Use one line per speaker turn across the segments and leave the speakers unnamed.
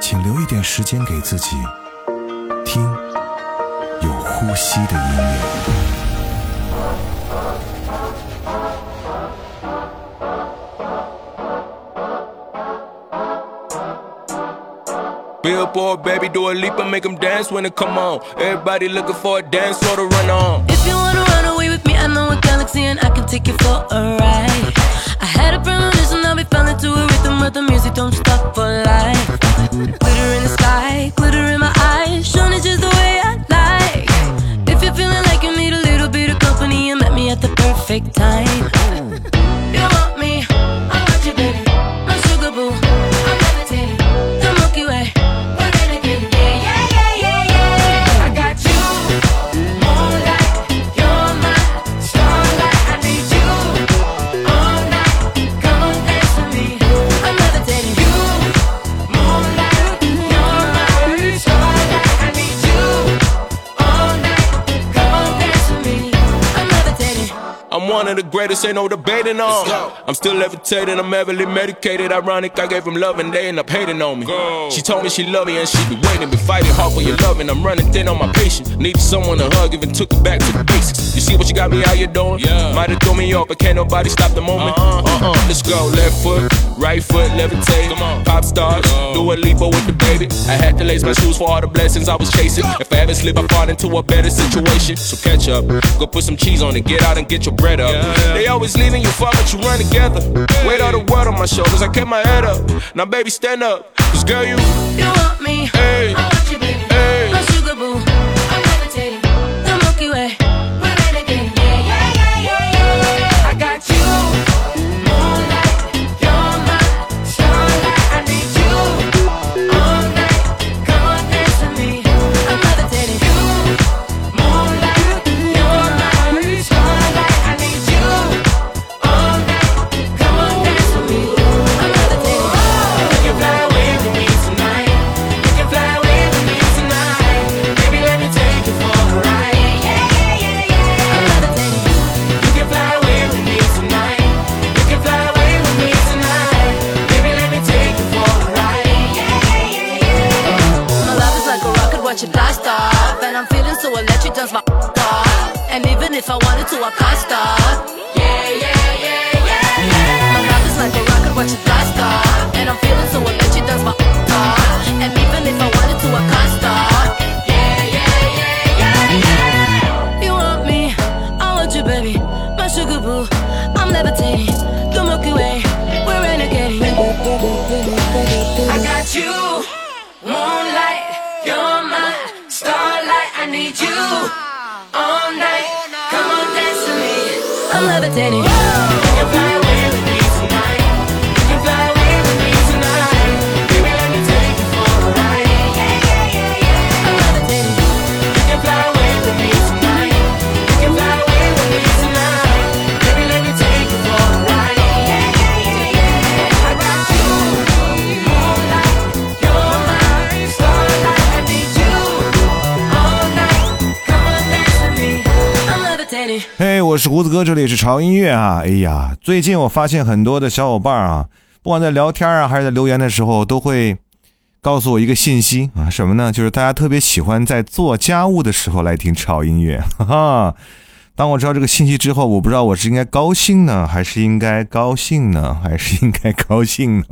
请留一点时间给自己，听有呼吸的音乐。
Billboard, baby, do a leap and make them dance when it come on. Everybody looking for a dance floor to run on.
If you wanna run away with me, I know a galaxy and I can take you for a ride. I had a premonition, I'll be falling to a rhythm, but the music don't stop for life. Glitter in the sky,
greatest, ain't no debating on. I'm still levitating, I'm heavily medicated. Ironic, I gave them love and they end up hating on me. She told me she love me and she be waiting, been fighting hard for your love, and I'm running thin on my patience. Needed someone to hug, even took it back to the basics. You see what you got me out here doing? Yeah. Might have thrown me off, but can't nobody stop the moment. Uh-uh. Let's go, left foot, right foot, levitate. Come on, pop stars, do a leap with the baby. I had to lace my shoes for all the blessings I was chasing. If I ever slip, I fall into a better situation. So catch up, go put some cheese on it, get out and get your bread up. They always leaving you far, but you run together. Weight all the world on my shoulders, I kept my head up. Now, baby, stand up. Cause girl, you,
You want me?
Hey.
seni. Yeah.
胡子哥，这里是潮音乐啊。哎呀，最近我发现很多的小伙伴啊，不管在聊天啊，还是在留言的时候，都会告诉我一个信息啊，什么呢？就是大家特别喜欢在做家务的时候来听潮音乐，哈哈。当我知道这个信息之后，我不知道我是应该高兴呢，还是应该高兴呢，还是应该高兴呢？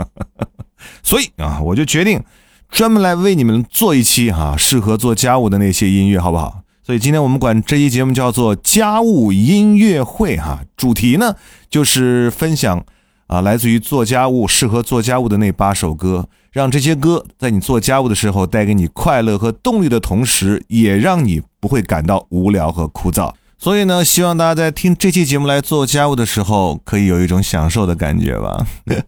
所以啊，我就决定专门来为你们做一期哈、适合做家务的那些音乐，好不好？所以今天我们管这期节目叫做家务音乐会哈，主题呢就是分享啊来自于做家务适合做家务的那八首歌，让这些歌在你做家务的时候带给你快乐和动力的同时，也让你不会感到无聊和枯燥。所以呢，希望大家在听这期节目来做家务的时候，可以有一种享受的感觉吧。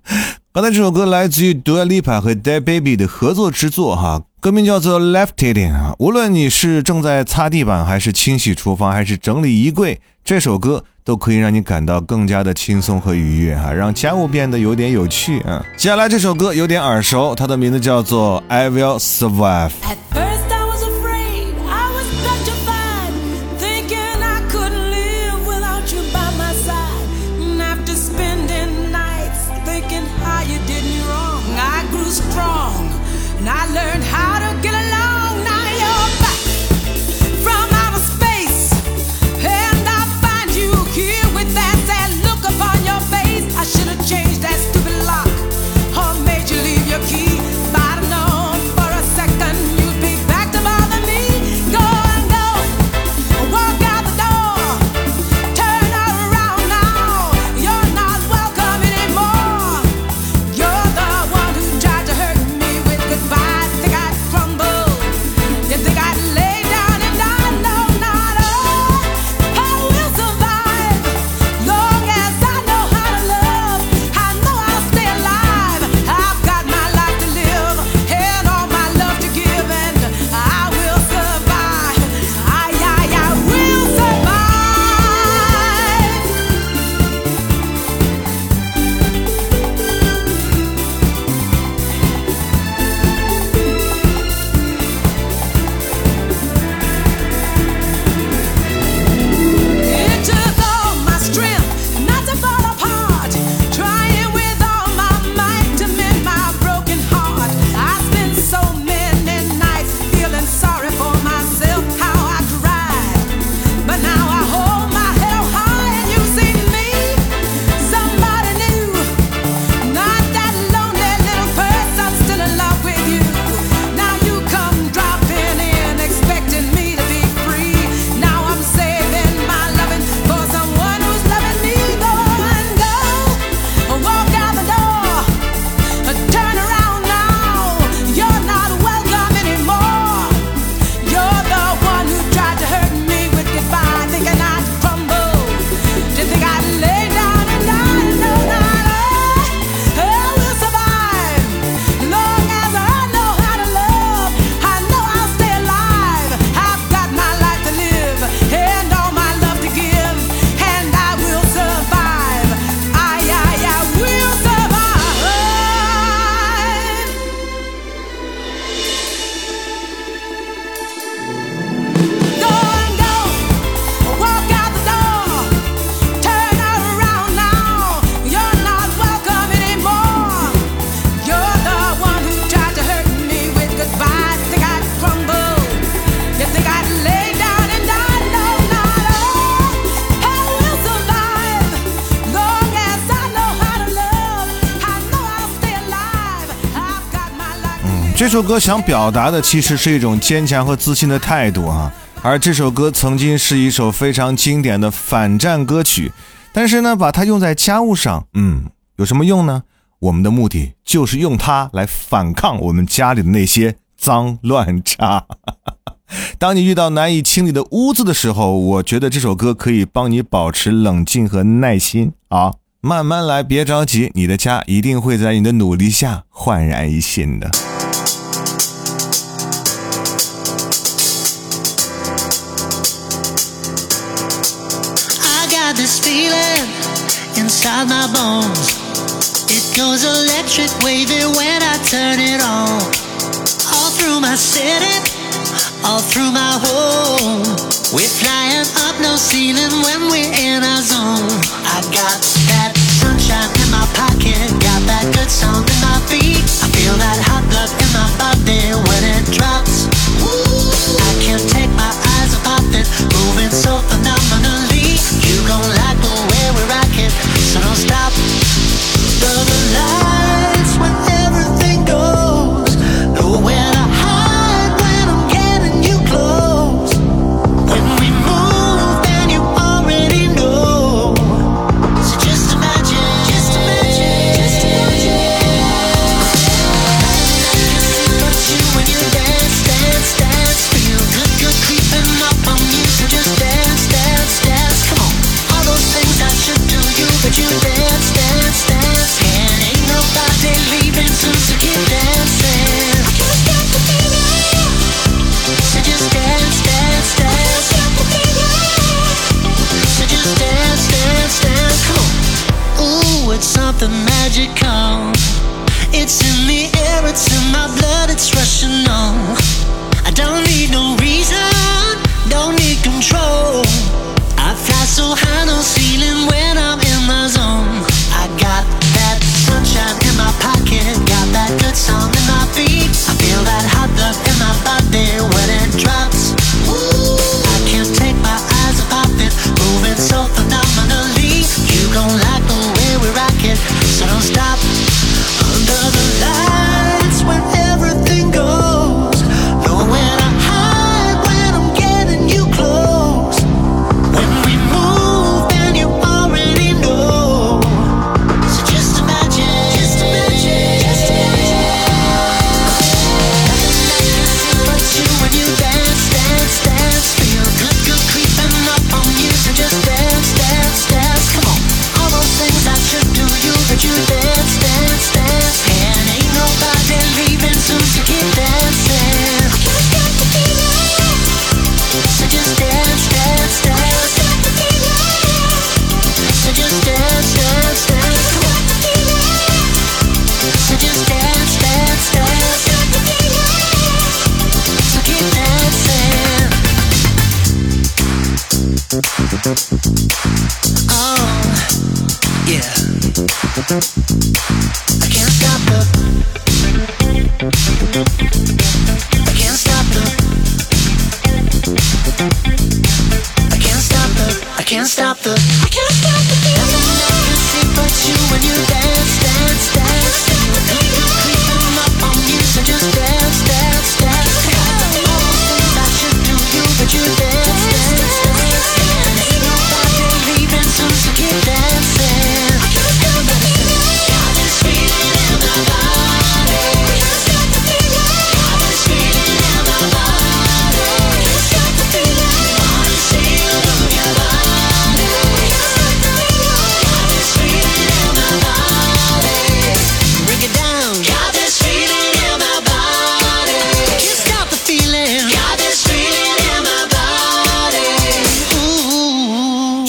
刚才这首歌来自于 Dua Lipa 和 Dead Baby 的合作之作哈，
歌名叫做《Levitating》啊。无论你是正在擦地板，还是清洗厨房，还是整理衣柜，这首歌都可以让你感到更加的轻松和愉悦啊，让家务变得有点有趣啊。接下来这首歌有点耳熟，它的名字叫做《I Will Survive》。这首歌想表达的其实是一种坚强和自信的态度啊，而这首歌曾经是一首非常经典的反战歌曲，但是呢，把它用在家务上，嗯，有什么用呢？我们的目的就是用它来反抗我们家里的那些脏乱差。当你遇到难以清理的污渍的时候，我觉得这首歌可以帮你保持冷静和耐心啊，慢慢来，别着急，你的家一定会在你的努力下焕然一新的。
This feeling inside my bones. It goes electric wavy when I turn it on. All through my city, all through my home. We're flying up no ceiling when we're in our zone. I got that sunshine in my pocket, got that good sound in my feet. I feel that hot blood in my body when it drops. I can't take my eyes off it, moving so phenomenally. You gon' like the way we rock it, so don't stop. The lights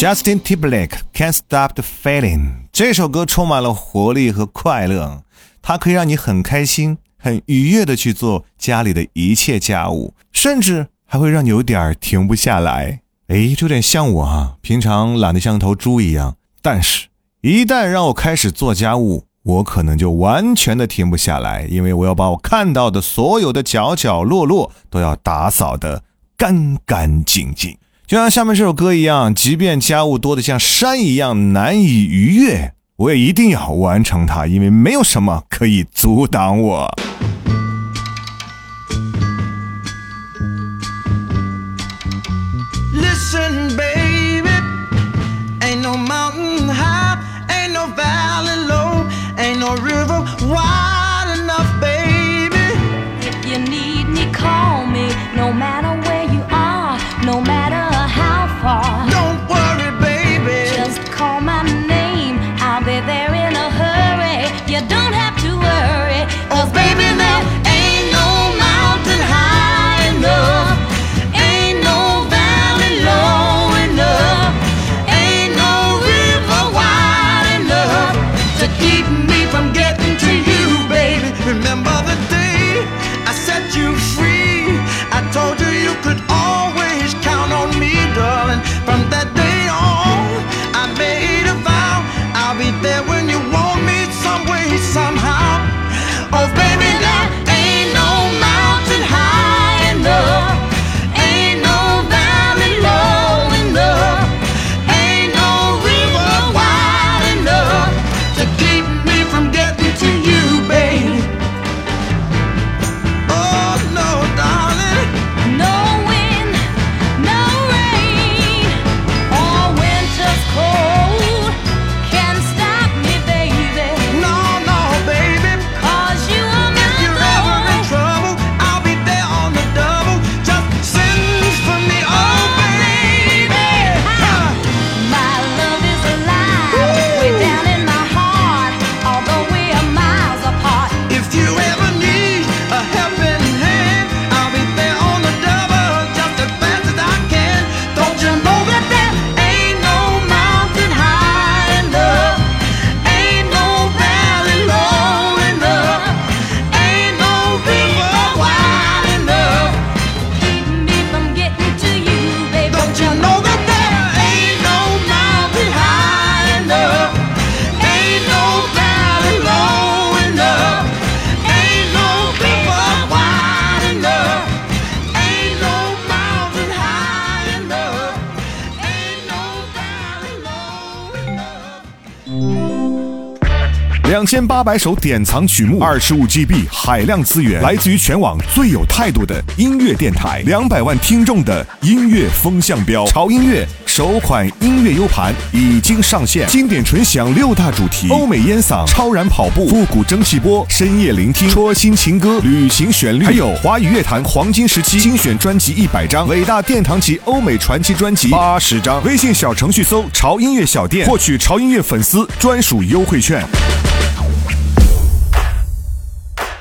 Justin t i b l a k e Can't Stop the Feeling
这首歌充满了活力和快乐，它可以让你很开心、很愉悦的去做家里的一切家务，甚至还会让你有点停不下来。哎，就有点像我啊，平常懒得像头猪一样，但是一旦让我开始做家务，我可能就完全的停不下来，因为我要把我看到的所有的角角落落都要打扫的干干净净。就像下面这首歌一样即便家务多的像山一样难以逾越我也一定要完成它因为没有什么可以阻挡我。八百首典藏曲目二十五 gb 海量资源来自于全网最有态度的音乐电台两百万听众的音乐风向标。潮音乐首款音乐 u 盘已经上线经典纯享六大主题欧美烟嗓超燃跑步复古蒸汽波深夜聆听戳心情歌旅行旋律还有华语乐坛黄金时期精选专辑一百张伟大殿堂级欧美传奇专辑八十张。微信小程序搜潮音乐小店获取潮音乐粉丝专属优惠券。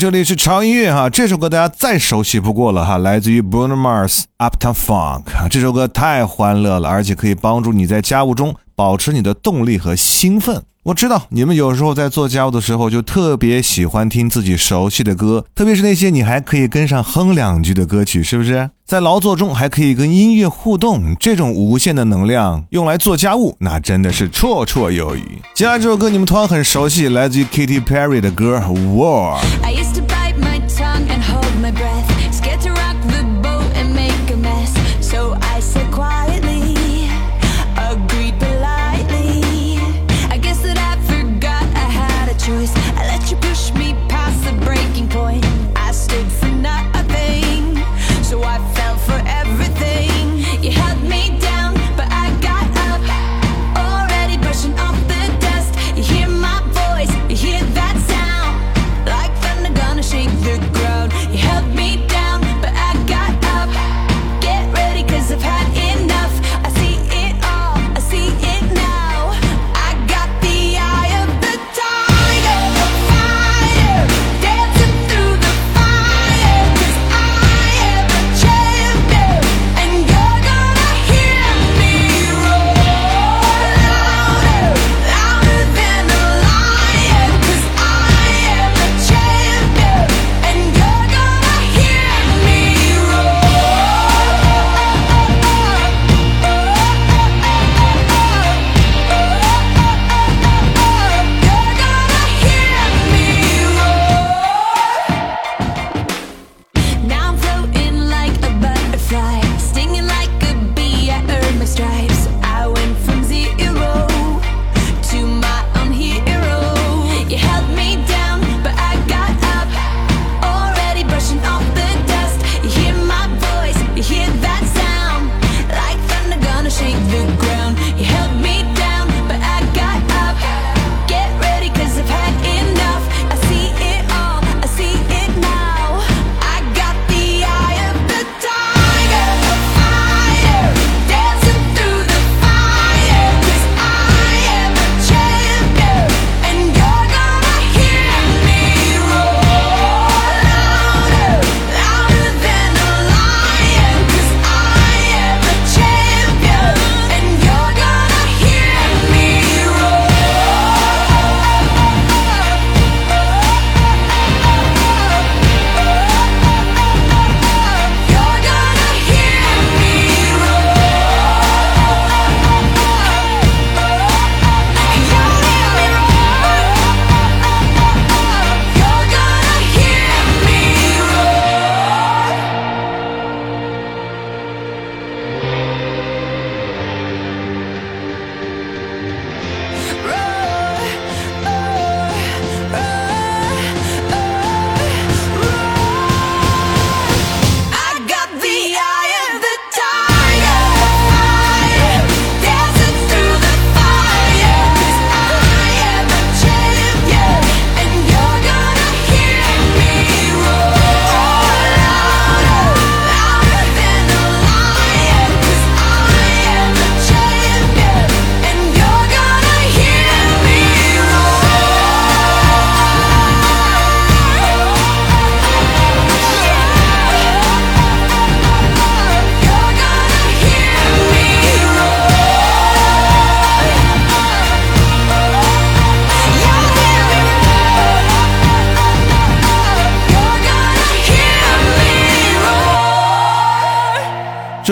这里是潮音乐哈。这首歌大家再熟悉不过了哈，来自于 Bruno Mars Uptown Funk。这首歌太欢乐了，而且可以帮助你在家务中保持你的动力和兴奋。我知道你们有时候在做家务的时候就特别喜欢听自己熟悉的歌，特别是那些你还可以跟上哼两句的歌曲，是不是？在劳作中还可以跟音乐互动，这种无限的能量用来做家务，那真的是绰绰有余。接下来这首歌你们同样很熟悉，来自于 Katy Perry 的歌《War》。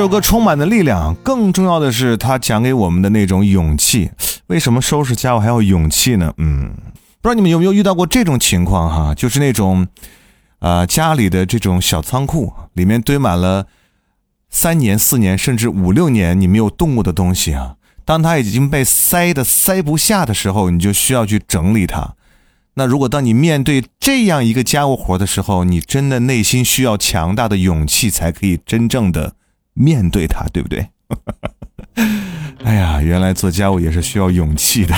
首歌充满了力量，更重要的是它讲给我们的那种勇气。为什么收拾家务还要勇气呢？嗯，不知道你们有没有遇到过这种情况哈？就是那种，呃，家里的这种小仓库里面堆满了三年、四年甚至五六年你没有动过的东西啊。当它已经被塞的塞不下的时候，你就需要去整理它。那如果当你面对这样一个家务活的时候，你真的内心需要强大的勇气，才可以真正的面对它，对不对？哎呀，原来做家务也是需要勇气的。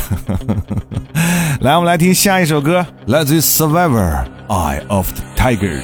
来，我们来听下一首歌，来自于 Survivor Eye of the Tiger。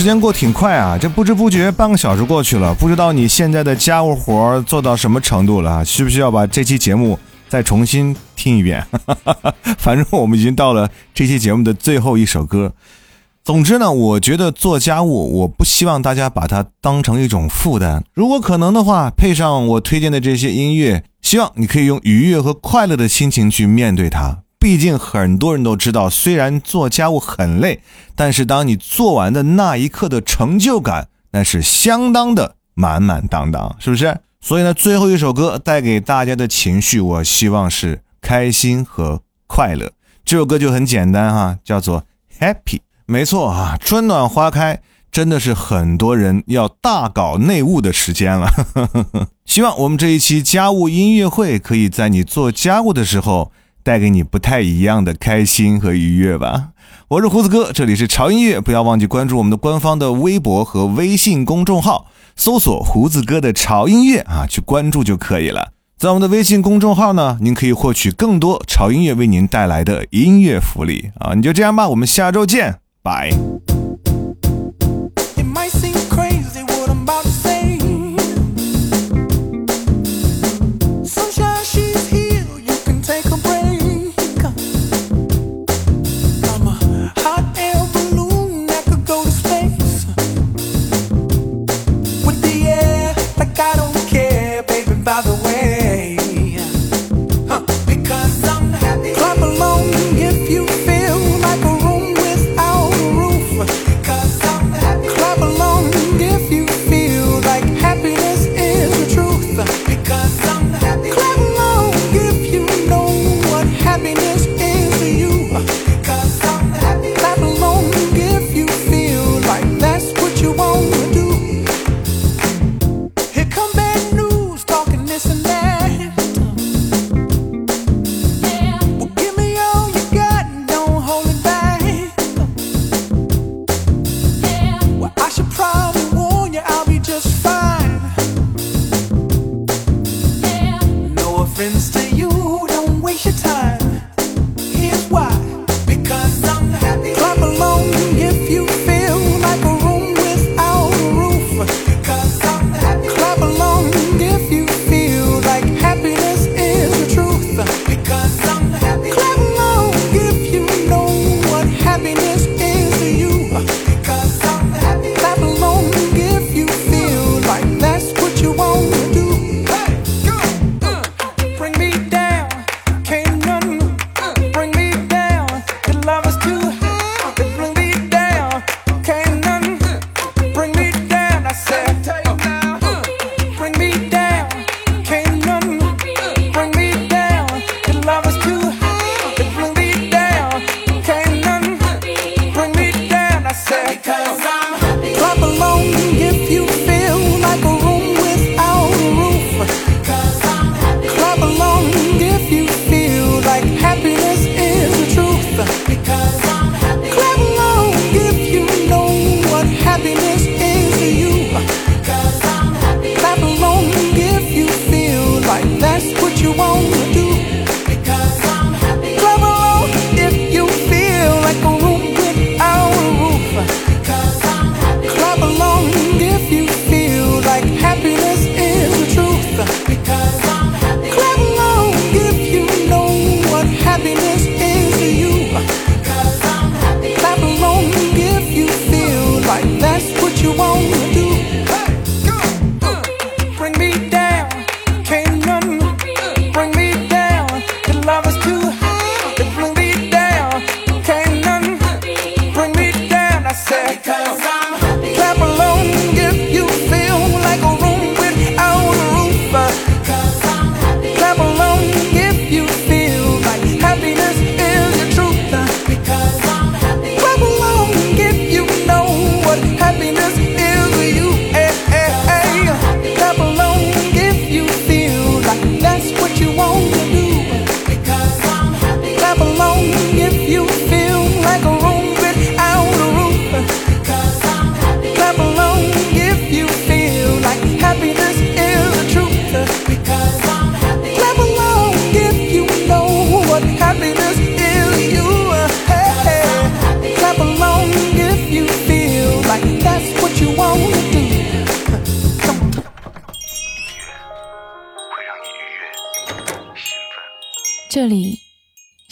时间过挺快啊，这不知不觉半个小时过去了，不知道你现在的家务活做到什么程度了？需不需要把这期节目再重新听一遍？反正我们已经到了这期节目的最后一首歌。总之呢，我觉得做家务，我不希望大家把它当成一种负担。如果可能的话，配上我推荐的这些音乐，希望你可以用愉悦和快乐的心情去面对它。毕竟很多人都知道，虽然做家务很累，但是当你做完的那一刻的成就感，那是相当的满满当当，是不是？所以呢，最后一首歌带给大家的情绪，我希望是开心和快乐。这首歌就很简单哈，叫做 Happy。没错啊，春暖花开真的是很多人要大搞内务的时间了。希望我们这一期家务音乐会可以在你做家务的时候带给你不太一样的开心和愉悦吧。我是胡子哥，这里是潮音乐，不要忘记关注我们的官方的微博和微信公众号，搜索“胡子哥的潮音乐”啊，去关注就可以了。在我们的微信公众号呢，您可以获取更多潮音乐为您带来的音乐福利啊！你就这样吧，我们下周见，拜。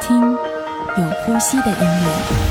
听有呼吸的音乐。